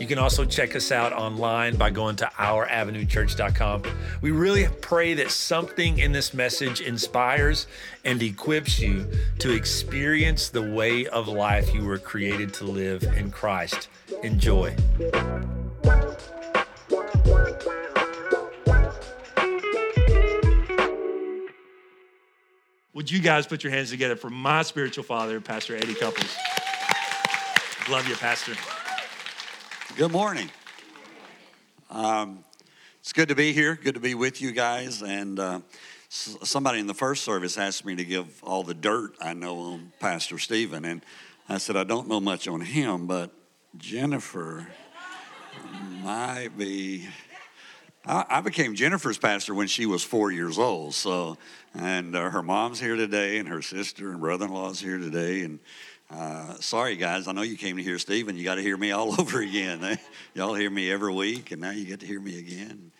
You can also check us out online by going to ouravenuechurch.com. We really pray that something in this message inspires and equips you to experience the way of life you were created to live in Christ. Enjoy. Would you guys put your hands together for my spiritual father, Pastor Eddie Cupples? Love you, Pastor. Good morning. Um, it's good to be here. Good to be with you guys. And uh, s- somebody in the first service asked me to give all the dirt I know on Pastor Stephen, and I said I don't know much on him, but Jennifer might be. I, became Jennifer's pastor when she was four years old. So, and uh, her mom's here today, and her sister and brother-in-law's here today, and uh, sorry, guys. I know you came to hear Stephen. You got to hear me all over again. Eh? Y'all hear me every week, and now you get to hear me again.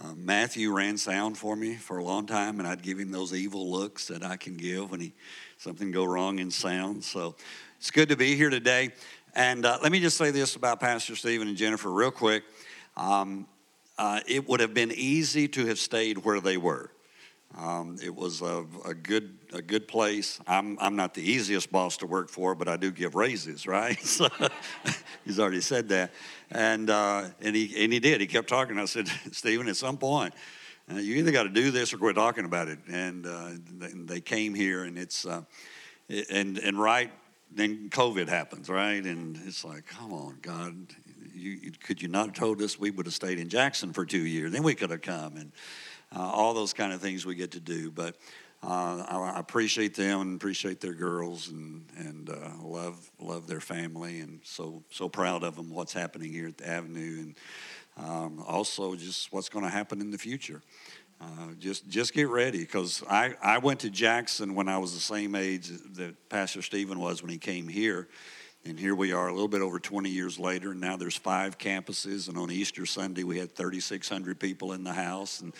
Uh, Matthew ran sound for me for a long time, and I'd give him those evil looks that I can give when he something go wrong in sound. So it's good to be here today. And uh, let me just say this about Pastor Stephen and Jennifer real quick. Um, uh, it would have been easy to have stayed where they were. Um, it was a, a, good a good place. I'm I'm not the easiest boss to work for, but I do give raises, right? So he's already said that, and uh, and he and he did. He kept talking. I said, Stephen, at some point, uh, you either got to do this or quit talking about it. And, uh, they came here, and it's uh, and and right then COVID happens, right? And it's like, come on, God, you, could you not have told us we would have stayed in Jackson for two years? Then we could have come and all those kind of things we get to do. But uh, I, appreciate them and appreciate their girls and and uh, love love their family and so so proud of them. What's happening here at the Avenue and um, also just what's going to happen in the future. Uh, just just get ready because I, I went to Jackson when I was the same age that Pastor Stephen was when he came here. And here we are a little bit over 20 years later, and now there's five campuses. And on Easter Sunday, we had 3,600 people in the house. And,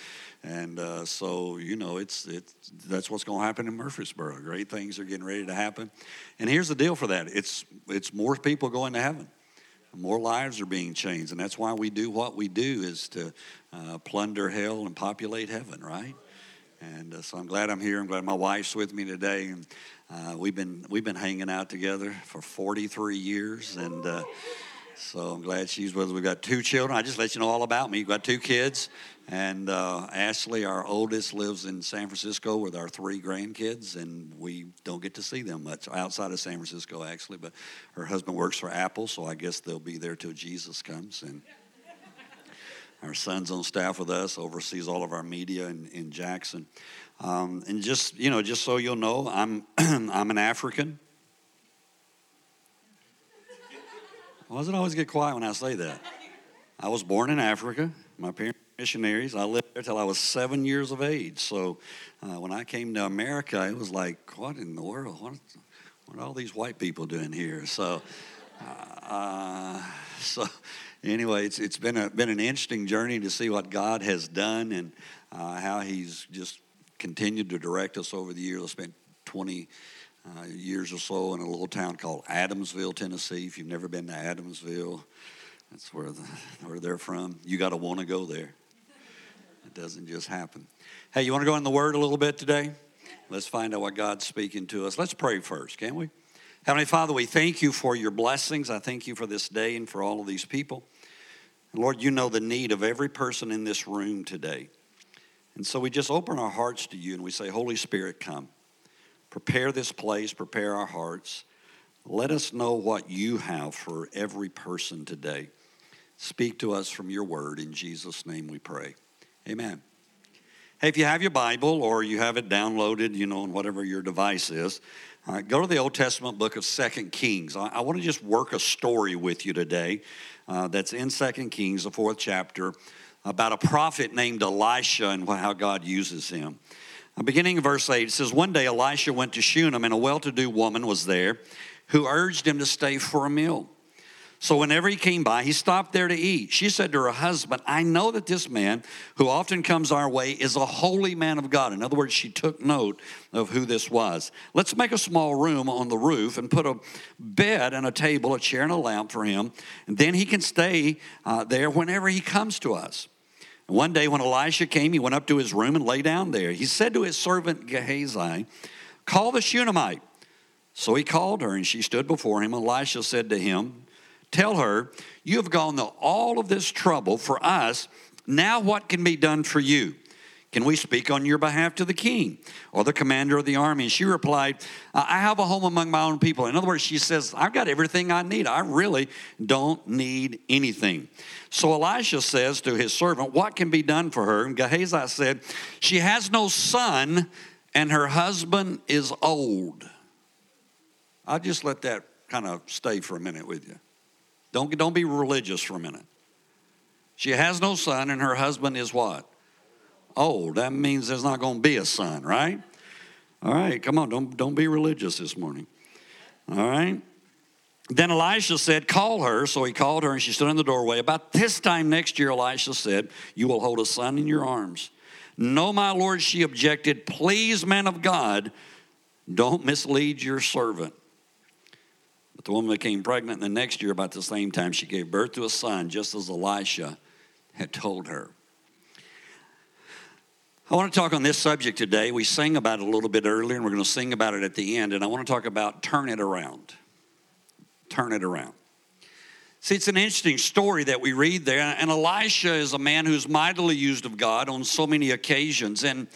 and uh, so, you know, it's, it's, that's what's going to happen in Murfreesboro. Great things are getting ready to happen. And here's the deal for that it's, it's more people going to heaven. More lives are being changed, and that's why we do what we do is to uh, plunder hell and populate heaven, right? And uh, so I'm glad I'm here. I'm glad my wife's with me today, and uh, we've been we've been hanging out together for 43 years, and uh, so I'm glad she's with us. We've got two children. I just let you know all about me. We've got two kids, and uh, Ashley, our oldest, lives in San Francisco with our three grandkids, and we don't get to see them much outside of San Francisco, actually. But her husband works for Apple, so I guess they'll be there till Jesus comes. And our son's on staff with us, oversees all of our media in, in Jackson. Um, and just you know, just so you'll know, I'm I'm an African. Why does it always get quiet when I say that? I was born in Africa. My parents were missionaries. I lived there till I was seven years of age. So uh, when I came to America, it was like, what in the world? What, what are all these white people doing here? So, uh, so anyway, it's, it's been, a, been an interesting journey to see what God has done and uh, how He's just continued to direct us over the years. I spent 20 uh, years or so in a little town called Adamsville, Tennessee. If you've never been to Adamsville, that's where, the, where they're from. You got to want to go there. It doesn't just happen. Hey, you want to go in the Word a little bit today? Let's find out what God's speaking to us. Let's pray first, can't we? Heavenly Father, we thank you for your blessings. I thank you for this day and for all of these people. And Lord, you know the need of every person in this room today. And so we just open our hearts to you and we say, Holy Spirit, come. Prepare this place, prepare our hearts. Let us know what you have for every person today. Speak to us from your word. In Jesus' name we pray. Amen. Hey, if you have your Bible or you have it downloaded, you know, on whatever your device is, uh, go to the Old Testament book of Second Kings. I, I want to just work a story with you today uh, that's in Second Kings, the fourth chapter, about a prophet named Elisha and how God uses him. Beginning of verse 8, it says, One day Elisha went to Shunem, and a well to do woman was there who urged him to stay for a meal. So whenever he came by, he stopped there to eat. She said to her husband, I know that this man who often comes our way is a holy man of God. In other words, she took note of who this was. Let's make a small room on the roof and put a bed and a table, a chair, and a lamp for him. And then he can stay uh, there whenever he comes to us. And one day when Elisha came, he went up to his room and lay down there. He said to his servant Gehazi, Call the Shunammite. So he called her, and she stood before him. Elisha said to him, Tell her, You have gone to all of this trouble for us. Now, what can be done for you? Can we speak on your behalf to the king or the commander of the army? And she replied, I have a home among my own people. In other words, she says, I've got everything I need. I really don't need anything. So Elisha says to his servant, What can be done for her? And Gehazi said, She has no son, and her husband is old. I'll just let that kind of stay for a minute with you. Don't, don't be religious for a minute. She has no son, and her husband is what? Old. That means there's not going to be a son, right? All right, come on, don't, don't be religious this morning. All right? Then Elisha said, Call her. So he called her, and she stood in the doorway. About this time next year, Elisha said, You will hold a son in your arms. No, my Lord, she objected. Please, man of God, don't mislead your servant. But the woman became pregnant, and the next year, about the same time, she gave birth to a son, just as Elisha had told her. I want to talk on this subject today. We sang about it a little bit earlier, and we're going to sing about it at the end. And I want to talk about turn it around. Turn it around. See, it's an interesting story that we read there. And Elisha is a man who's mightily used of God on so many occasions. And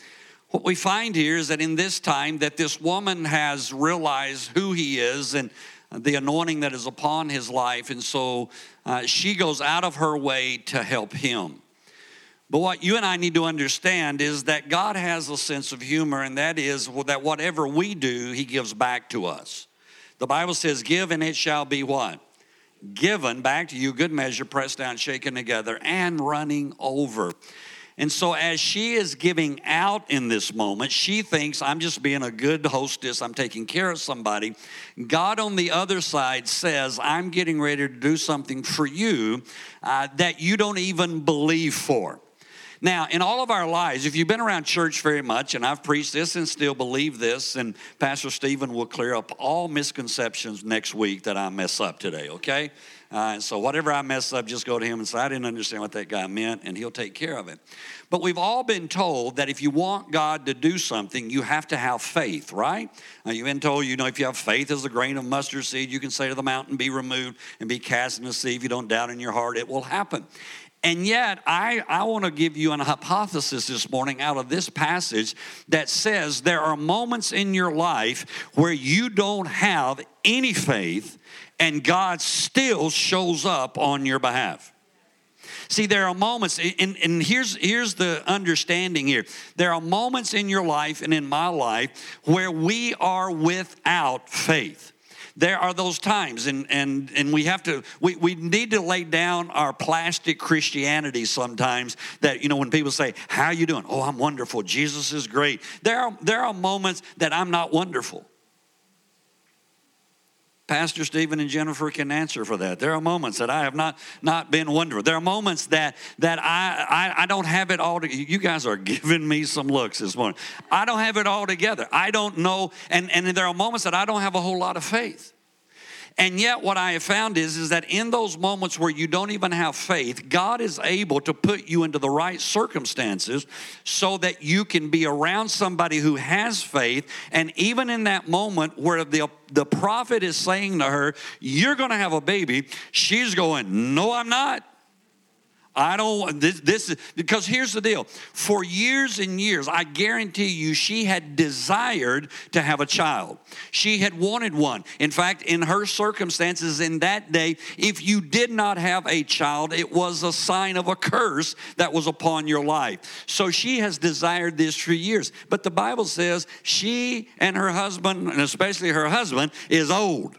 what we find here is that in this time that this woman has realized who he is and the anointing that is upon his life. And so uh, she goes out of her way to help him. But what you and I need to understand is that God has a sense of humor, and that is that whatever we do, He gives back to us. The Bible says, Give and it shall be what? Given back to you, good measure, pressed down, shaken together, and running over. And so, as she is giving out in this moment, she thinks, I'm just being a good hostess, I'm taking care of somebody. God on the other side says, I'm getting ready to do something for you uh, that you don't even believe for. Now, in all of our lives, if you've been around church very much, and I've preached this and still believe this, and Pastor Stephen will clear up all misconceptions next week that I mess up today, okay? Uh, and so whatever I mess up, just go to him and say, I didn't understand what that guy meant, and he'll take care of it. But we've all been told that if you want God to do something, you have to have faith, right? Uh, you've been told, you know, if you have faith as a grain of mustard seed, you can say to the mountain, be removed and be cast in the sea. If you don't doubt in your heart, it will happen. And yet, I, I want to give you an hypothesis this morning out of this passage that says there are moments in your life where you don't have any faith and God still shows up on your behalf. See, there are moments, and, and here's, here's the understanding here. There are moments in your life and in my life where we are without faith there are those times and and and we have to we, we need to lay down our plastic christianity sometimes that you know when people say how are you doing? Oh i'm wonderful. Jesus is great. There are there are moments that i'm not wonderful Pastor Stephen and Jennifer can answer for that. There are moments that I have not not been wonderful. There are moments that that I I, I don't have it all. together. you guys are giving me some looks this morning. I don't have it all together. I don't know, and and there are moments that I don't have a whole lot of faith. And yet, what I have found is, is that in those moments where you don't even have faith, God is able to put you into the right circumstances so that you can be around somebody who has faith. And even in that moment where the, the prophet is saying to her, You're going to have a baby, she's going, No, I'm not. I don't, this, this is, because here's the deal. For years and years, I guarantee you, she had desired to have a child. She had wanted one. In fact, in her circumstances in that day, if you did not have a child, it was a sign of a curse that was upon your life. So she has desired this for years. But the Bible says she and her husband, and especially her husband, is old.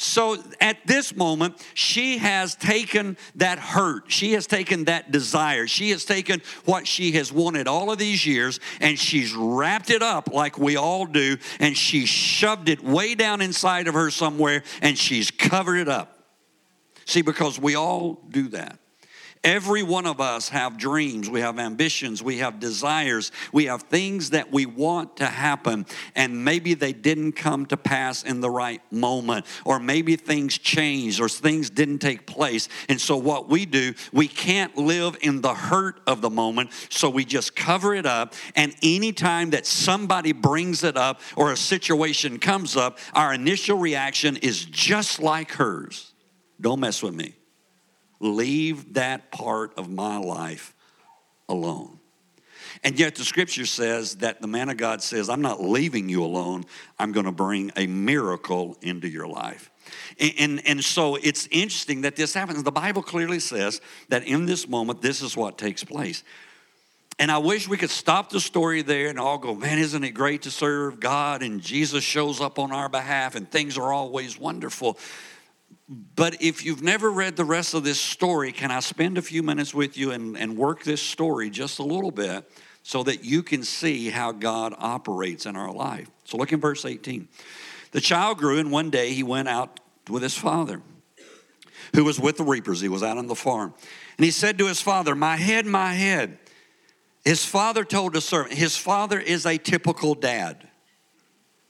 So at this moment, she has taken that hurt. She has taken that desire. She has taken what she has wanted all of these years and she's wrapped it up like we all do and she shoved it way down inside of her somewhere and she's covered it up. See, because we all do that. Every one of us have dreams, we have ambitions, we have desires, we have things that we want to happen, and maybe they didn't come to pass in the right moment, or maybe things changed, or things didn't take place. And so, what we do, we can't live in the hurt of the moment, so we just cover it up. And anytime that somebody brings it up or a situation comes up, our initial reaction is just like hers. Don't mess with me. Leave that part of my life alone. And yet the scripture says that the man of God says, I'm not leaving you alone. I'm going to bring a miracle into your life. And, and, and, so it's interesting that this happens. The Bible clearly says that in this moment, this is what takes place. And I wish we could stop the story there and all go, man, isn't it great to serve God? And Jesus shows up on our behalf and things are always wonderful. But if you've never read the rest of this story, can I spend a few minutes with you and, and work this story just a little bit so that you can see how God operates in our life? So look in verse 18. The child grew, and one day he went out with his father, who was with the reapers. He was out on the farm. And he said to his father, My head, my head. His father told the servant, his father is a typical dad.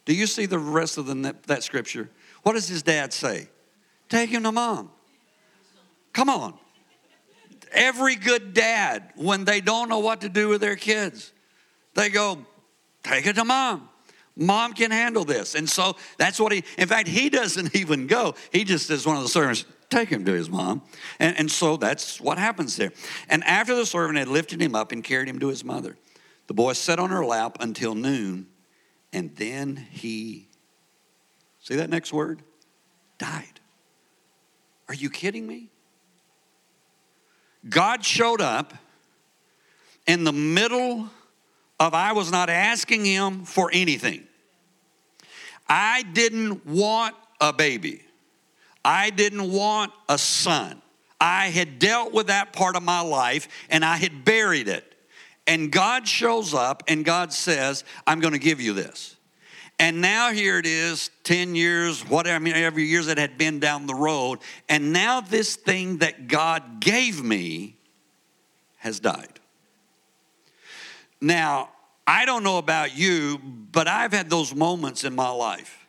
Do you see the rest of the, that scripture? What does his dad say? Take him to mom. Come on. Every good dad, when they don't know what to do with their kids, they go, take it to mom. Mom can handle this. And so that's what he, in fact, he doesn't even go. He just says, one of the servants, take him to his mom. And, and so that's what happens there. And after the servant had lifted him up and carried him to his mother, the boy sat on her lap until noon, and then he, see that next word? Died. Are you kidding me? God showed up in the middle of I was not asking him for anything. I didn't want a baby. I didn't want a son. I had dealt with that part of my life and I had buried it. And God shows up and God says, I'm going to give you this. And now here it is, 10 years, whatever, I mean, every years that had been down the road. And now this thing that God gave me has died. Now, I don't know about you, but I've had those moments in my life.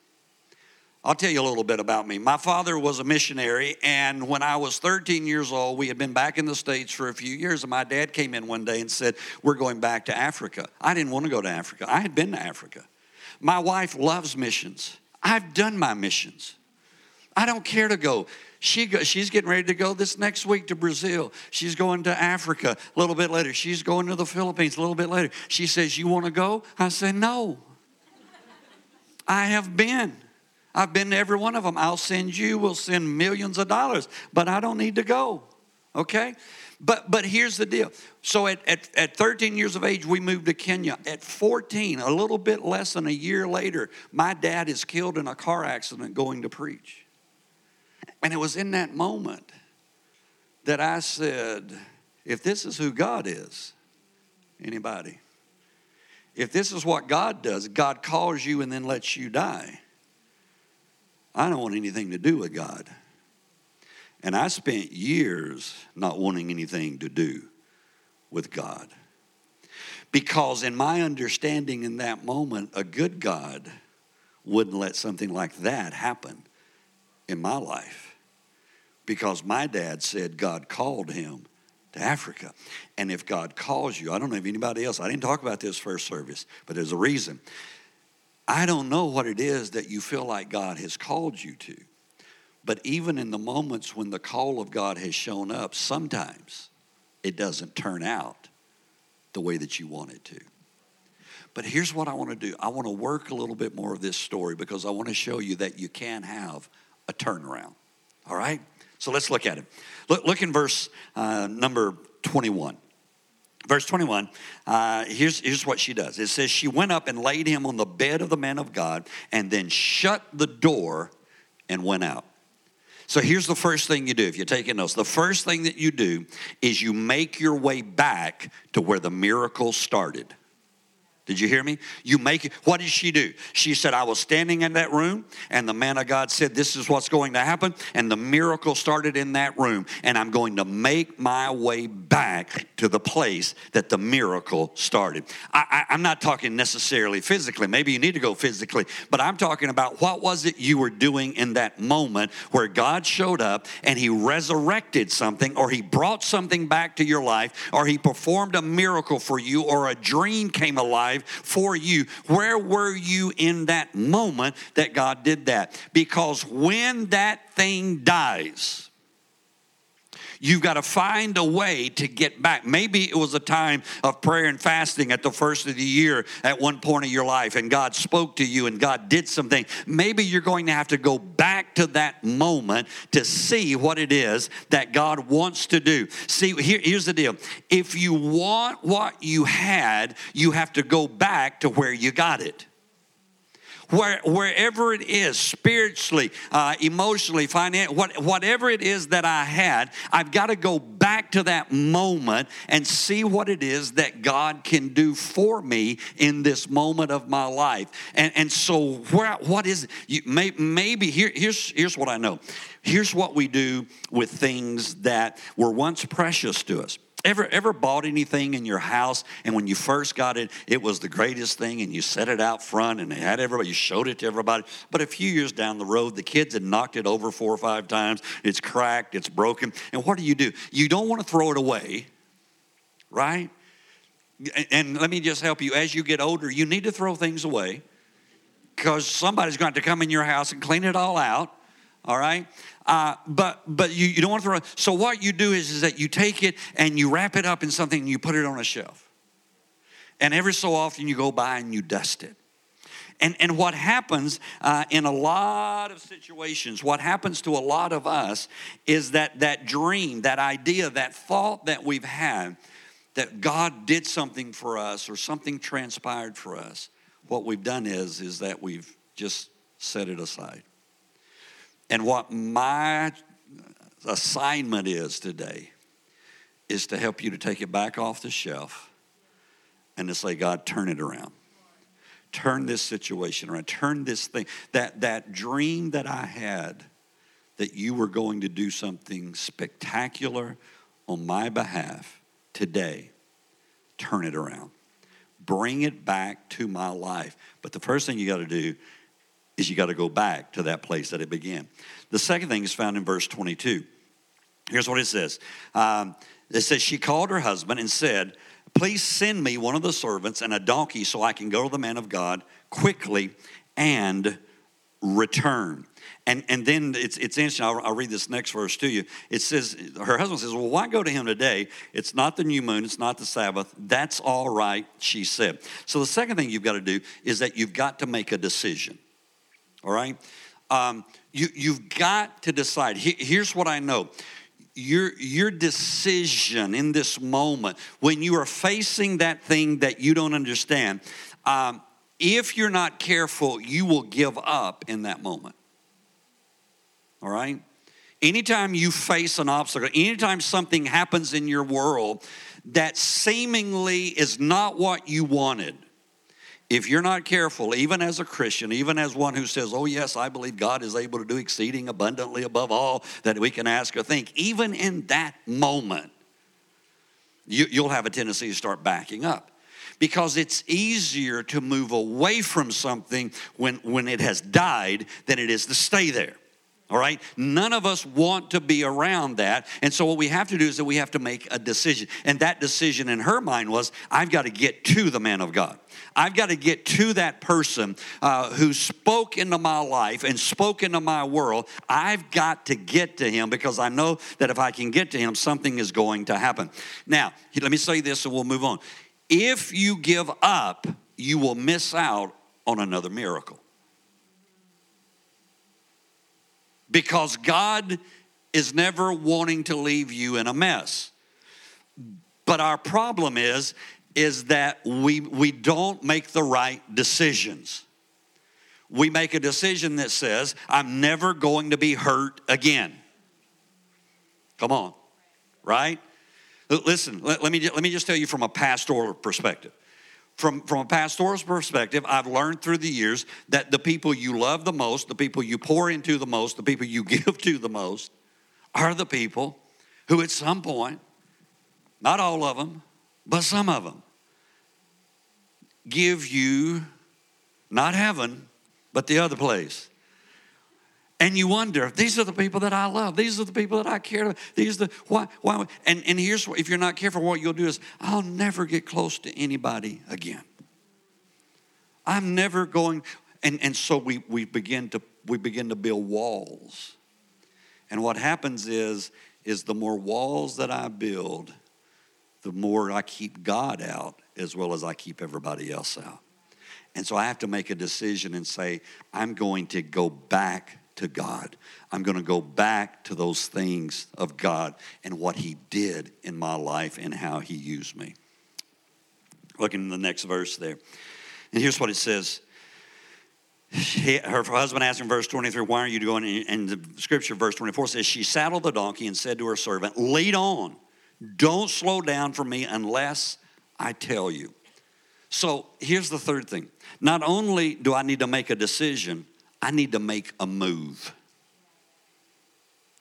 I'll tell you a little bit about me. My father was a missionary, and when I was 13 years old, we had been back in the States for a few years, and my dad came in one day and said, We're going back to Africa. I didn't want to go to Africa, I had been to Africa. My wife loves missions. I've done my missions. I don't care to go. She go, she's getting ready to go this next week to Brazil. She's going to Africa a little bit later. She's going to the Philippines a little bit later. She says, You want to go? I say, No. I have been. I've been to every one of them. I'll send you, we'll send millions of dollars, but I don't need to go. Okay? But but here's the deal. So at, at, at 13 years of age, we moved to Kenya. At 14, a little bit less than a year later, my dad is killed in a car accident going to preach. And it was in that moment that I said, if this is who God is, anybody, if this is what God does, God calls you and then lets you die, I don't want anything to do with God. And I spent years not wanting anything to do with God. Because, in my understanding in that moment, a good God wouldn't let something like that happen in my life. Because my dad said God called him to Africa. And if God calls you, I don't know if anybody else, I didn't talk about this first service, but there's a reason. I don't know what it is that you feel like God has called you to. But even in the moments when the call of God has shown up, sometimes it doesn't turn out the way that you want it to. But here's what I want to do I want to work a little bit more of this story because I want to show you that you can have a turnaround. All right? So let's look at it. Look, look in verse uh, number 21. Verse 21, uh, here's, here's what she does. It says, She went up and laid him on the bed of the man of God and then shut the door and went out. So here's the first thing you do if you're taking notes. The first thing that you do is you make your way back to where the miracle started. Did you hear me? You make it. What did she do? She said, I was standing in that room, and the man of God said, This is what's going to happen. And the miracle started in that room. And I'm going to make my way back to the place that the miracle started. I, am not talking necessarily physically. Maybe you need to go physically, but I'm talking about what was it you were doing in that moment where God showed up and He resurrected something, or He brought something back to your life, or He performed a miracle for you, or a dream came alive for you. Where were you in that moment that God did that? Because when that thing dies, You've got to find a way to get back. Maybe it was a time of prayer and fasting at the first of the year at one point of your life, and God spoke to you and God did something. Maybe you're going to have to go back to that moment to see what it is that God wants to do. See, here, here's the deal if you want what you had, you have to go back to where you got it where, wherever it is, spiritually, uh, emotionally, financially, what, whatever it is that I had, I've got to go back to that moment and see what it is that God can do for me in this moment of my life. And, and so, where, what is you, may, maybe here, here's, here's what I know. Here's what we do with things that were once precious to us. Ever, ever bought anything in your house and when you first got it, it was the greatest thing and you set it out front and they had everybody, you showed it to everybody. But a few years down the road, the kids had knocked it over four or five times. It's cracked, it's broken. And what do you do? You don't want to throw it away, right? And let me just help you. As you get older, you need to throw things away because somebody's going to come in your house and clean it all out all right uh, but but you, you don't want to throw it. so what you do is, is that you take it and you wrap it up in something and you put it on a shelf and every so often you go by and you dust it and, and what happens uh, in a lot of situations, what happens to a lot of us is that that dream, that idea, that thought that we've had that God did something for us or something transpired for us, what we've done is, is that we've just set it aside. And what my assignment is today is to help you to take it back off the shelf and to say, God, turn it around. Turn this situation around. Turn this thing. That, that dream that I had that you were going to do something spectacular on my behalf today, turn it around. Bring it back to my life. But the first thing you got to do is you got to go back to that place that it began. The second thing is found in verse 22. Here's what it says um, It says, She called her husband and said, Please send me one of the servants and a donkey so I can go to the man of God quickly and return. And, and then it's, it's interesting. I'll, I'll, read this next verse to you. It says, Her husband says, Well, why go to him today? It's not the new moon, it's not the Sabbath. That's all right, she said. So the second thing you've got to do is that you've got to make a decision all right? Um, you, you've got to decide. here's what I know your, your decision in this moment, when you are facing that thing that you don't understand, um, if you're not careful, you will give up in that moment. All right? Anytime you face an obstacle, anytime something happens in your world that seemingly is not what you wanted, if you're not careful, even as a Christian, even as one who says, Oh, yes, I believe God is able to do exceeding abundantly above all that we can ask or think, even in that moment, you, will have a tendency to start backing up. Because it's easier to move away from something when, when it has died than it is to stay there. All right? None of us want to be around that. And so, what we have to do is that we have to make a decision. And that decision in her mind was I've got to get to the man of God. I've got to get to that person uh, who spoke into my life and spoke into my world. I've got to get to him because I know that if I can get to him, something is going to happen. Now, let me say this and we'll move on. If you give up, you will miss out on another miracle. because God is never wanting to leave you in a mess. But our problem is is that we we don't make the right decisions. we make a decision that says, I'm never going to be hurt again. Come on, right? Listen, let, let, me, let me just tell you from a pastoral perspective. From, from a pastoral perspective, I've learned through the years that the people you love the most, the people you pour into the most, the people you give to the most, are the people who at some point, not all of them, but some of them, give you not heaven, but the other place. And you wonder, these are the people that I love. These are the people that I care about. These are the why why and, and here's what if you're not careful, what you'll do is I'll never get close to anybody again. I'm never going, and, and so we we begin to we begin to build walls. And what happens is, is the more walls that I build, the more I keep God out as well as I keep everybody else out. And so I have to make a decision and say, I'm going to go back to God. I'm going to go back to those things of God and what He did in my life and how He used me. Looking in the next verse there. And here's what it says. He, her husband asked in verse 23, Why are you going? And the scripture, verse 24, says, She saddled the donkey and said to her servant, Lead on. Don't slow down for me unless I tell you. So here's the third thing. Not only do I need to make a decision, I need to make a move.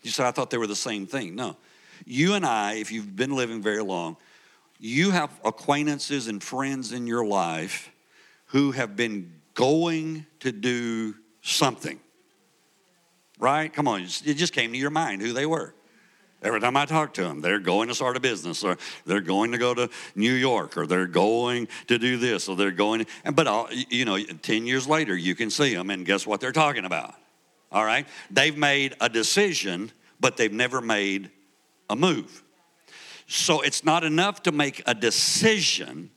You said, I thought they were the same thing. No. You and I, if you've been living very long, you have acquaintances and friends in your life who have been going to do something. Right? Come on, it just came to your mind who they were. Every time I talk to them, they're going to start a business, or they're going to go to New York, or they're going to do this, or they're going. And but uh, all, you know, ten years later, you can see them, and guess what they're talking about? All right, they've made a decision, but they've never made a move. So it's not enough to make a decision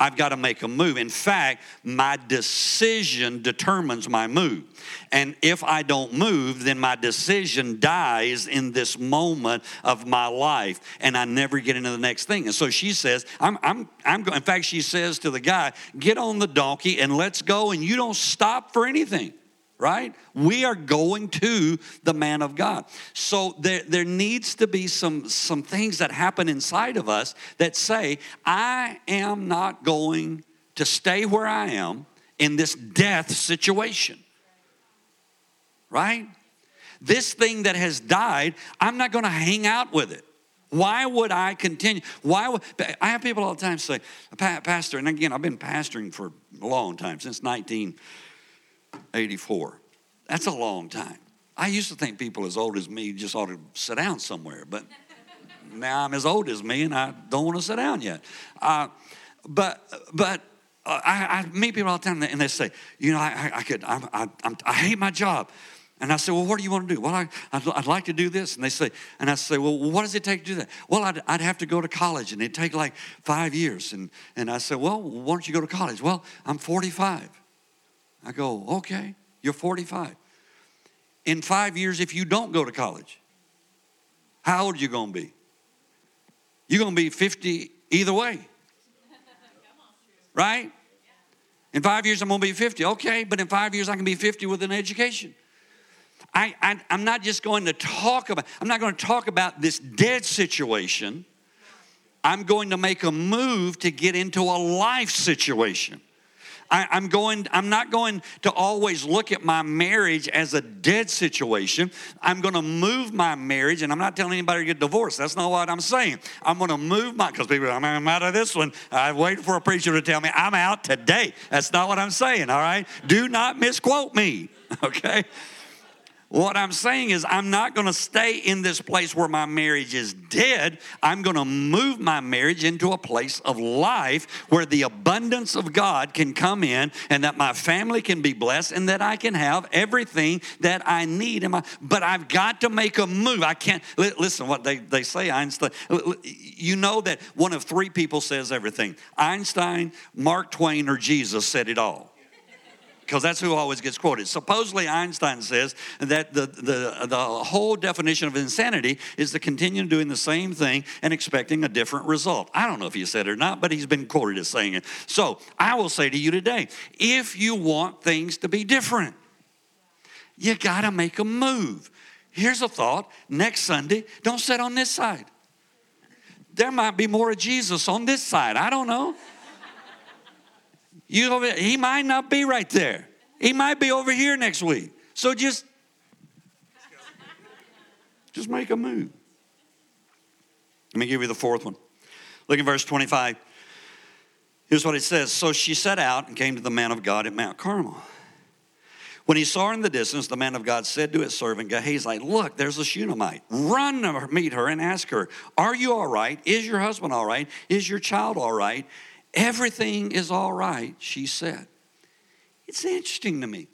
I've got to make a move. In fact, my decision determines my move. And if I don't move, then my decision dies in this moment of my life and I never get into the next thing. And so she says, I'm, I'm, I'm going, in fact, she says to the guy, get on the donkey and let's go. And you don't stop for anything right? We are going to the man of God. So there, there needs to be some, some things that happen inside of us that say, I am not going to stay where I am in this death situation, right? This thing that has died, I'm not going to hang out with it. Why would I continue? Why would I have people all the time say, Pastor, and again, I've been pastoring for a long time, since 19- 84. That's a long time. I used to think people as old as me just ought to sit down somewhere, but now I'm as old as me and I don't want to sit down yet. Uh, but but uh, I, I, meet people all the time and they say, you know, I, I could, I, I, I hate my job. And I say, well, what do you want to do? Well, I, I'd, I'd, like to do this. And they say, and I say, well, what does it take to do that? Well, I'd, I'd have to go to college and it'd take like five years. And, and I say, well, why don't you go to college? Well, I'm 45. I go, okay, you're 45. In five years, if you don't go to college, how old are you going to be? You're going to be 50 either way. Right? In five years, I'm going to be 50. Okay, but in five years, I can be 50 with an education. I, I, am not just going to talk about, I'm not going to talk about this dead situation. I'm going to make a move to get into a life situation. I, am going, I'm not going to always look at my marriage as a dead situation. I'm going to move my marriage, and I'm not telling anybody to get divorced. That's not what I'm saying. I'm going to move my, because people, I'm out of this one. I wait for a preacher to tell me I'm out today. That's not what I'm saying, all right? Do not misquote me, okay? What I'm saying is, I'm not going to stay in this place where my marriage is dead. I'm going to move my marriage into a place of life where the abundance of God can come in and that my family can be blessed and that I can have everything that I need. In my, but I've got to make a move. I can't, listen, what they, they say, Einstein, you know that one of three people says everything Einstein, Mark Twain, or Jesus said it all. Because that's who always gets quoted. Supposedly, Einstein says that the, the, the whole definition of insanity is to continue doing the same thing and expecting a different result. I don't know if he said it or not, but he's been quoted as saying it. So I will say to you today if you want things to be different, you got to make a move. Here's a thought next Sunday, don't sit on this side. There might be more of Jesus on this side. I don't know. You over, he might not be right there. He might be over here next week. So just just make a move. Let me give you the fourth one. Look at verse 25. Here's what it says. So she set out and came to the man of God at Mount Carmel. When he saw her in the distance, the man of God said to his servant Gehazi, Look, there's a Shunammite. Run to meet her and ask her, Are you all right? Is your husband all right? Is your child all right? Everything is all right, she said. It's interesting to me.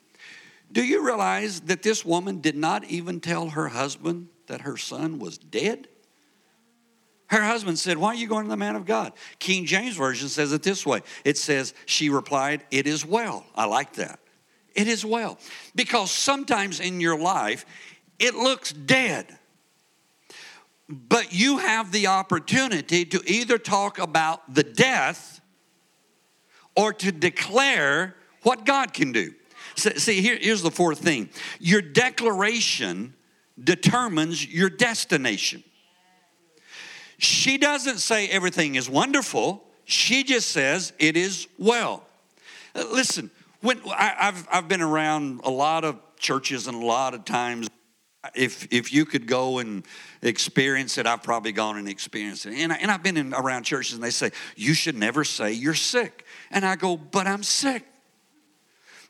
Do you realize that this woman did not even tell her husband that her son was dead? Her husband said, Why are you going to the man of God? King James Version says it this way it says, She replied, It is well. I like that. It is well. Because sometimes in your life, it looks dead. But you have the opportunity to either talk about the death or to declare what God can do. See, here, here's the fourth thing your declaration determines your destination. She doesn't say everything is wonderful, she just says it is well. Uh, listen, when I, have I've been around a lot of churches and a lot of times if if you could go and experience it, I've probably gone and experienced it. And, I, and I've been in, around churches and they say, you should never say you're sick. And I go, but I'm sick.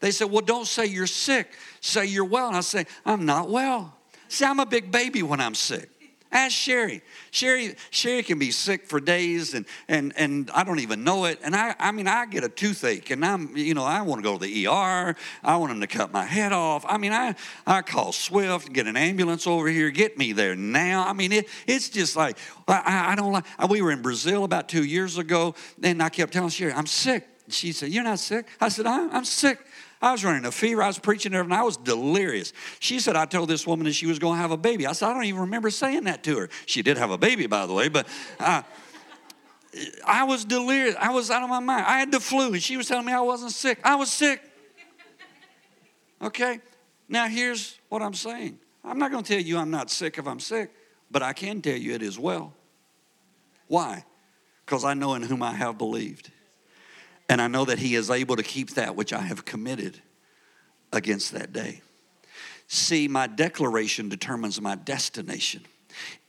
They say, well, don't say you're sick. Say you're well. And I say, I'm not well. See, I'm a big baby when I'm sick. Ask Sherry. Sherry, Sherry can be sick for days and, and, and I don't even know it. And I, I mean, I get a toothache and I'm, you know, I want to go to the ER. I want them to cut my head off. I mean, I, I call Swift, get an ambulance over here, get me there now. I mean, it, it's just like, I, I don't like, we were in Brazil about two years ago and I kept telling Sherry, I'm sick. She said, You're not sick? I said, I'm, I'm sick. I was running a fever. I was preaching everything. I was delirious. She said, I told this woman that she was going to have a baby. I said, I don't even remember saying that to her. She did have a baby, by the way, but uh, I was delirious. I was out of my mind. I had the flu, and she was telling me I wasn't sick. I was sick. Okay? Now, here's what I'm saying I'm not going to tell you I'm not sick if I'm sick, but I can tell you it is well. Why? Because I know in whom I have believed. And I know that He is able to keep that which I have committed against that day. See, my declaration determines my destination.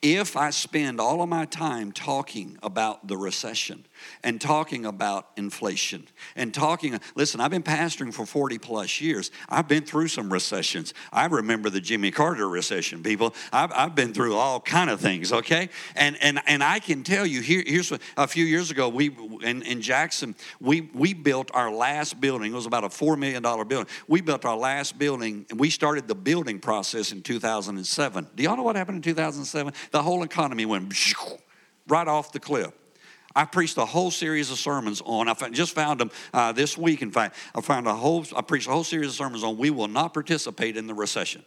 If I spend all of my time talking about the recession and talking about inflation and talking, listen, I've been pastoring for 40 plus years. I've been through some recessions. I remember the Jimmy Carter recession, people. I've, I've been through all kind of things, okay? And, and, and I can tell you, here, here's what, a few years ago, we in, in Jackson, we, we built our last building. It was about a $4 million building. We built our last building, and we started the building process in 2007. Do y'all know what happened in 2007? The whole economy went right off the cliff. I preached a whole series of sermons on. I just found them uh, this week. In fact, I found a whole. I preached a whole series of sermons on. We will not participate in the recession.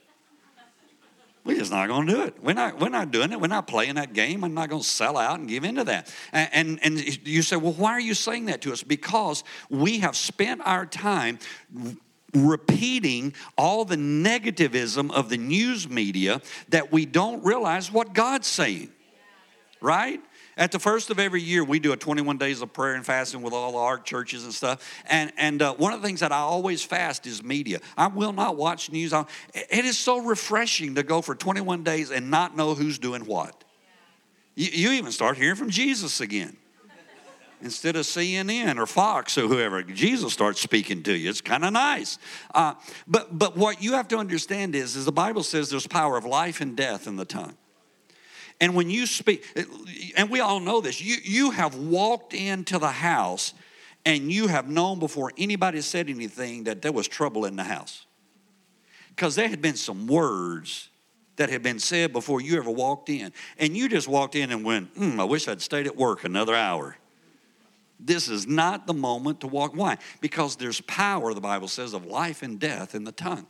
We're just not going to do it. We're not. We're not doing it. We're not playing that game. I'm not going to sell out and give into that. And, and and you say, well, why are you saying that to us? Because we have spent our time repeating all the negativism of the news media that we don't realize what God's saying. Right? At the first of every year, we do a 21 days of prayer and fasting with all ARC churches and stuff. And, and uh, one of the things that I always fast is media. I will not watch news. It is so refreshing to go for 21 days and not know who's doing what. You, you even start hearing from Jesus again instead of CNN or Fox or whoever. Jesus starts speaking to you. It's kind of nice. Uh, but, but what you have to understand is, is the Bible says there's power of life and death in the tongue. And when you speak, and we all know this, you, you have walked into the house and you have known before anybody said anything that there was trouble in the house. Because there had been some words that had been said before you ever walked in. And you just walked in and went, mm, I wish I'd stayed at work another hour This is not the moment to walk. Why? Because there's power, the Bible says, of life and death in the tongue.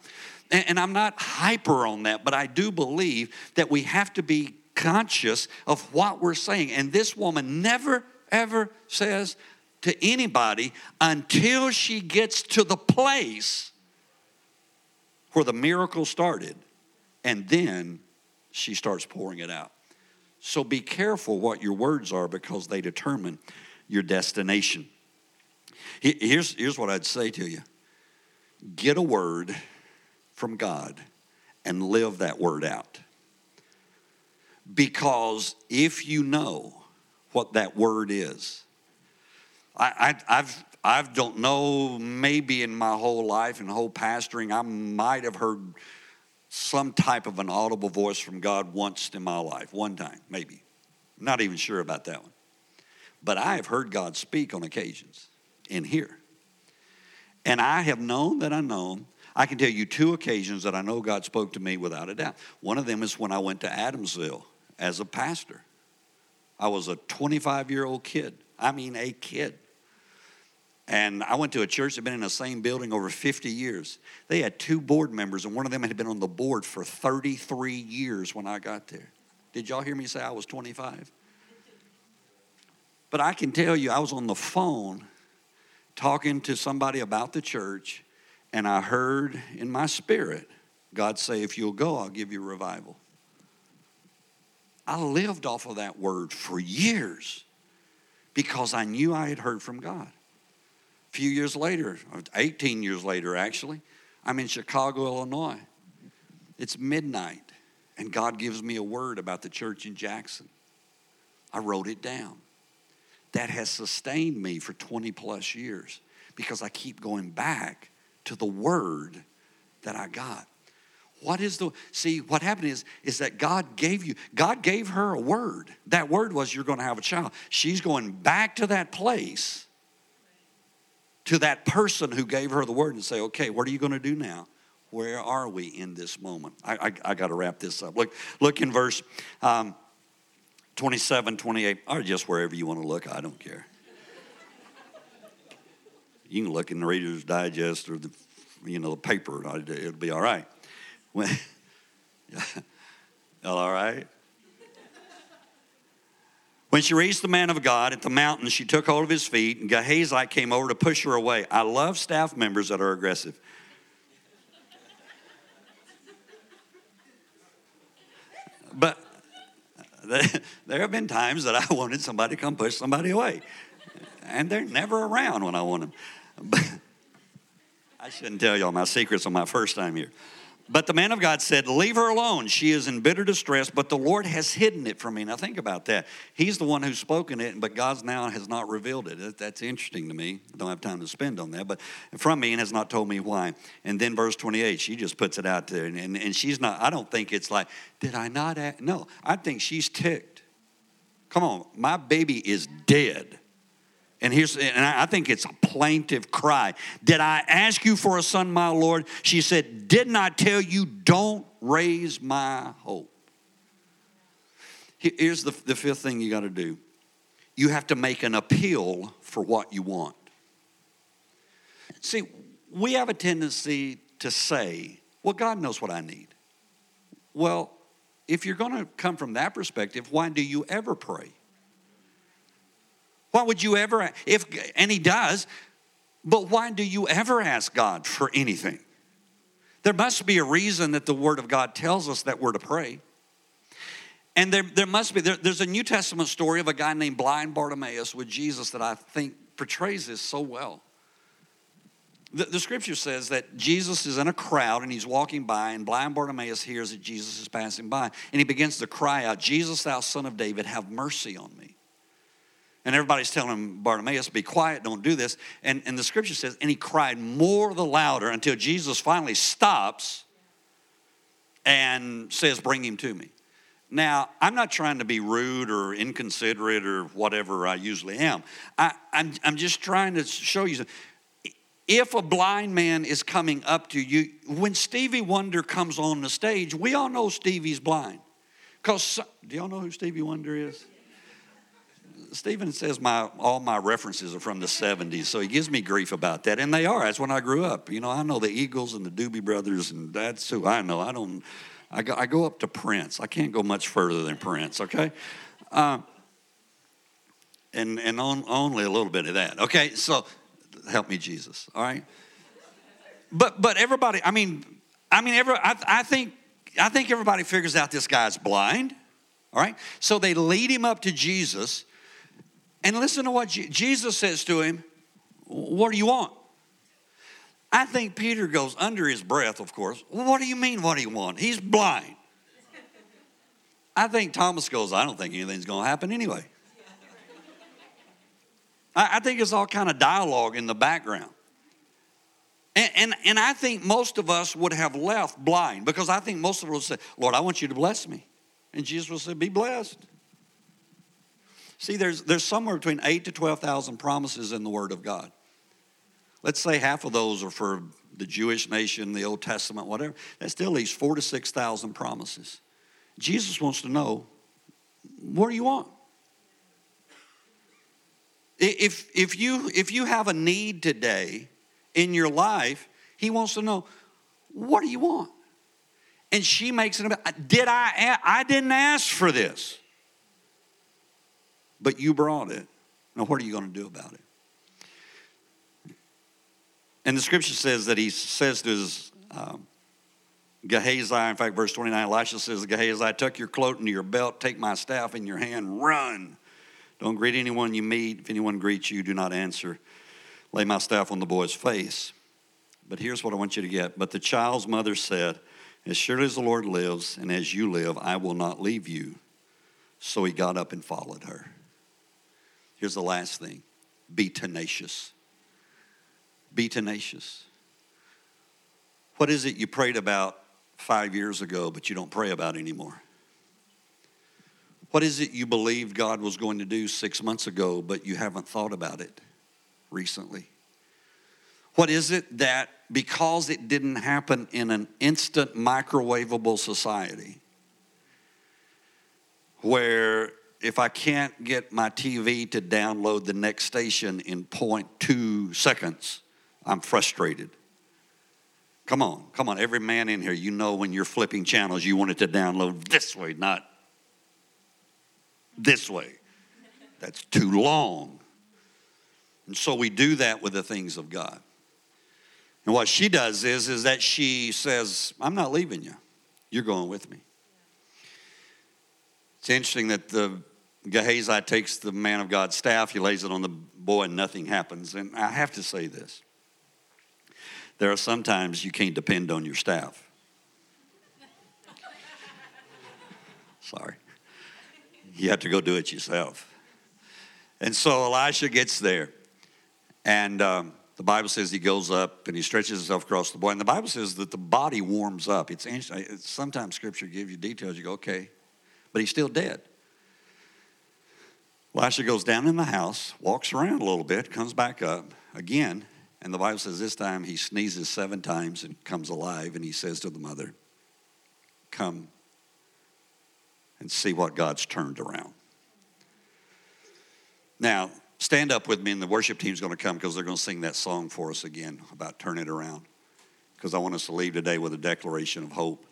And, and I'm not hyper on that, but I do believe that we have to be conscious of what we're saying. And this woman never, ever says to anybody until she gets to the place where the miracle started. And then she starts pouring it out. So be careful what your words are because they determine your destination. Here's, here's what I'd say to you get a word from God and live that word out. Because if you know what that word is, I, I, I've, I don't know, maybe in my whole life and whole pastoring, I might have heard some type of an audible voice from God once in my life, one time, maybe. Not even sure about that one. But I have heard God speak on occasions in here. And I have known that I know. I can tell you two occasions that I know God spoke to me without a doubt. One of them is when I went to Adamsville as a pastor. I was a 25 year old kid. I mean, a kid. And I went to a church that had been in the same building over 50 years. They had two board members, and one of them had been on the board for 33 years when I got there. Did y'all hear me say I was 25? But I can tell you, I was on the phone talking to somebody about the church, and I heard in my spirit God say, If you'll go, I'll give you revival. I lived off of that word for years because I knew I had heard from God A few years later, 18 years later, actually, I'm in Chicago, Illinois. It's midnight, and God gives me a word about the church in Jackson. I wrote it down. That has sustained me for 20 plus years because I keep going back to the word that I got. What is the see what happened is is that God gave you God gave her a word. That word was you're going to have a child. She's going back to that place to that person who gave her the word and say, okay, what are you going to do now? Where are we in this moment? I, I, I got to wrap this up. Look, look in verse um, 27, 28, or just wherever you want to look. I don't care. You can look in the Reader's Digest or the, you know, the paper. It'll be all right. all right? When she reached the man of God at the mountain, she took hold of his feet, and Gehazi came over to push her away. I love staff members that are aggressive. But there have been times that I wanted somebody to come push somebody away, and they're never around when I want them. I shouldn't tell y'all my secrets on my first time here. But the man of God said, Leave her alone. She is in bitter distress, but the Lord has hidden it from me. Now think about that. He's the one who's spoken it, but God now has not revealed it. That's interesting to me. I don't have time to spend on that, but from me and has not told me why. And then verse 28, she just puts it out there. And, and, and she's not, I don't think it's like, Did I not act? No, I think she's ticked. Come on, my baby is dead. And here's, and I think it's a plaintive cry. Did I ask you for a son, my Lord? She said, Didn't I tell you, don't raise my hope? Here's the, the fifth thing you got to do you have to make an appeal for what you want. See, we have a tendency to say, Well, God knows what I need. Well, if you're going to come from that perspective, why do you ever pray? Why would you ever, if, and he does, but why do you ever ask God for anything? There must be a reason that the Word of God tells us that we're to pray. And there, there must be, there, there's a New Testament story of a guy named blind Bartimaeus with Jesus that I think portrays this so well. The, the, scripture says that Jesus is in a crowd and he's walking by, and blind Bartimaeus hears that Jesus is passing by, and he begins to cry out, Jesus, thou son of David, have mercy on me. And everybody's telling him, Bartimaeus, be quiet, don't do this. And, and the scripture says, and he cried more the louder until Jesus finally stops and says, Bring him to me. Now, I'm not trying to be rude or inconsiderate or whatever I usually am. I, I'm, I'm just trying to show you. If a blind man is coming up to you, when Stevie Wonder comes on the stage, we all know Stevie's blind. Because, do y'all know who Stevie Wonder is? Stephen says my all my references are from the 70s, so he gives me grief about that. And they are. That's when I grew up. You know, I know the Eagles and the Doobie Brothers, and that's who I know. I don't. I go, I go up to Prince. I can't go much further than Prince. Okay. Uh, and and on, only a little bit of that. Okay. So help me, Jesus. All right. But but everybody. I mean, I mean, every, I, I think I think everybody figures out this guy's blind. All right. So they lead him up to Jesus and listen to what Jesus says to him What do you want? I think Peter goes under his breath, of course. What do you mean, what do you want? He's blind. I think Thomas goes, I don't think anything's going to happen anyway. I, I think it's all kind of dialogue in the background. And, and, and, I think most of us would have left blind because I think most of us would say, Lord, I want you to bless me. And Jesus would say, Be blessed. See, there's, there's somewhere between 8 to 12,000 promises in the Word of God. Let's say half of those are for the Jewish nation, the Old Testament, whatever. That still leaves four to 6,000 promises. Jesus wants to know, what do you want? If, if, you, if you have a need today in your life, he wants to know, what do you want? And she makes it about, did I, I didn't ask for this but you brought it. Now, what are you going to do about it? And the scripture says that he says to his um, Gehazi, in fact, verse 29, Elisha says, Gehazi, tuck your cloak into your belt, take my staff in your hand, run. Don't greet anyone you meet. If anyone greets you, do not answer. Lay my staff on the boy's face. But here's what I want you to get. But the child's mother said, As surely as the Lord lives and as you live, I will not leave you. So he got up and followed her. Here's the last thing be tenacious. Be tenacious. What is it you prayed about five years ago, but you don't pray about anymore? What is it you believed God was going to do six months ago, but you haven't thought about it recently? What is it that because it didn't happen in an instant microwavable society where if I can't get my TV to download the next station in 0.2 seconds, I'm frustrated. Come on, come on. Every man in here, you know when you're flipping channels, you want it to download this way, not this way. That's too long. And so we do that with the things of God. And what she does is, is that she says, I'm not leaving you. You're going with me. It's interesting that the Gehazi takes the man of God's staff, he lays it on the boy, and nothing happens. And I have to say this there are sometimes you can't depend on your staff. Sorry. You have to go do it yourself. And so Elisha gets there, and um, the Bible says he goes up and he stretches himself across the boy. And the Bible says that the body warms up. It's, it's sometimes Scripture gives you details. You go, okay, but he's still dead. Elisha goes down in the house, walks around a little bit, comes back up again, and the Bible says this time he sneezes seven times and comes alive, and he says to the mother, Come and see what God's turned around. Now, stand up with me, and the worship team's going to come because they're going to sing that song for us again about turn it around. Because I want us to leave today with a declaration of hope.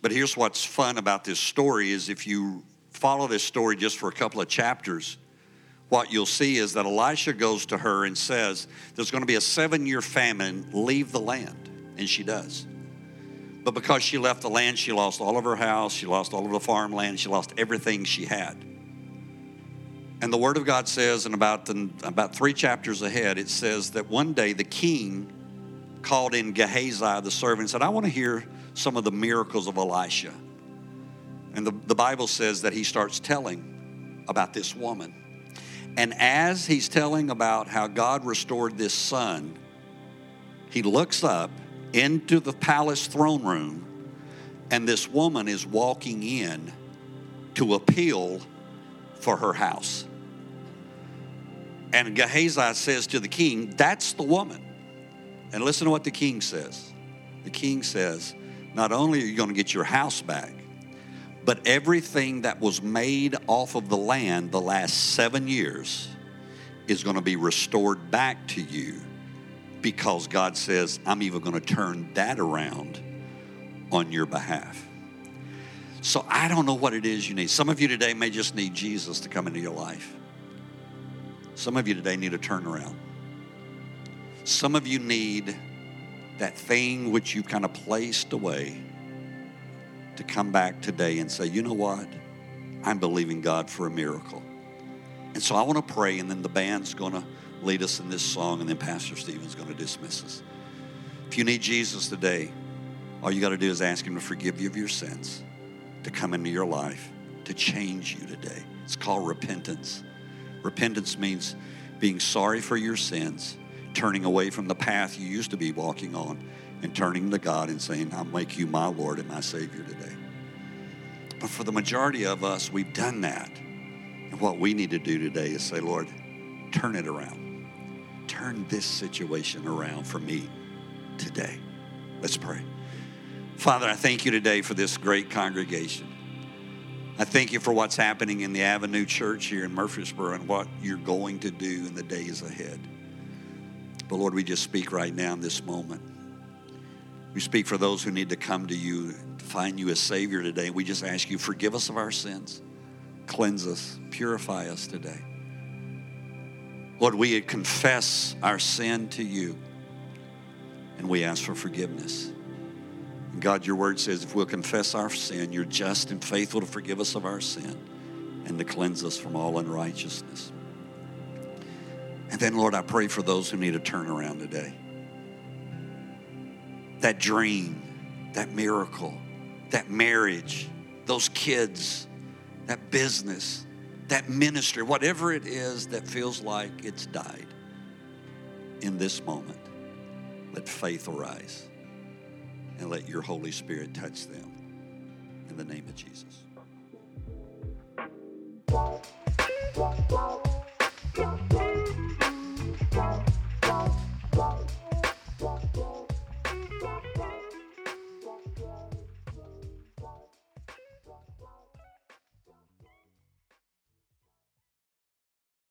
But here's what's fun about this story is if you follow this story just for a couple of chapters, what you'll see is that Elisha goes to her and says, There's going to be a seven year famine, leave the land. And she does. But because she left the land, she lost all of her house, she lost all of the farmland, she lost everything she had. And the Word of God says, in about, the, about three chapters ahead, it says that one day the king called in Gehazi, the servant, and said, I want to hear some of the miracles of Elisha. And the, the Bible says that he starts telling about this woman. And as he's telling about how God restored this son, he looks up into the palace throne room, and this woman is walking in to appeal for her house. And Gehazi says to the king, That's the woman. And listen to what the king says. The king says, Not only are you going to get your house back, But everything that was made off of the land the last seven years is going to be restored back to you because God says, I'm even going to turn that around on your behalf. So I don't know what it is you need. Some of you today may just need Jesus to come into your life. Some of you today need a turnaround. Some of you need that thing which you've kind of placed away to come back today and say, you know what? I'm believing God for a miracle. And so I want to pray, and then the band's going to lead us in this song, and then Pastor Stephen's going to dismiss us. If you need Jesus today, all you got to do is ask Him to forgive you of your sins to come into your life to change you today. It's called repentance. Repentance means being sorry for your sins, turning away from the path you used to be walking on, and turning to God and saying, I'll make you my Lord and my Savior today. But for the majority of us, we've done that. And what we need to do today is say, Lord, turn it around. Turn this situation around for me today. Let's pray. Father, I thank you today for this great congregation. I thank you for what's happening in the Avenue Church here in Murfreesboro and what you're going to do in the days ahead. But Lord, we just speak right now in this moment. We speak for those who need to come to you, to find you as Savior today. We just ask you, forgive us of our sins, cleanse us, purify us today. Lord, we confess our sin to you, and we ask for forgiveness. And God, your word says if we'll confess our sin, you're just and faithful to forgive us of our sin and to cleanse us from all unrighteousness. And then, Lord, I pray for those who need a turnaround today. That dream, that miracle, that marriage, those kids, that business, that ministry, whatever it is that feels like it's died in this moment, let faith arise and let your Holy Spirit touch them. In the name of Jesus.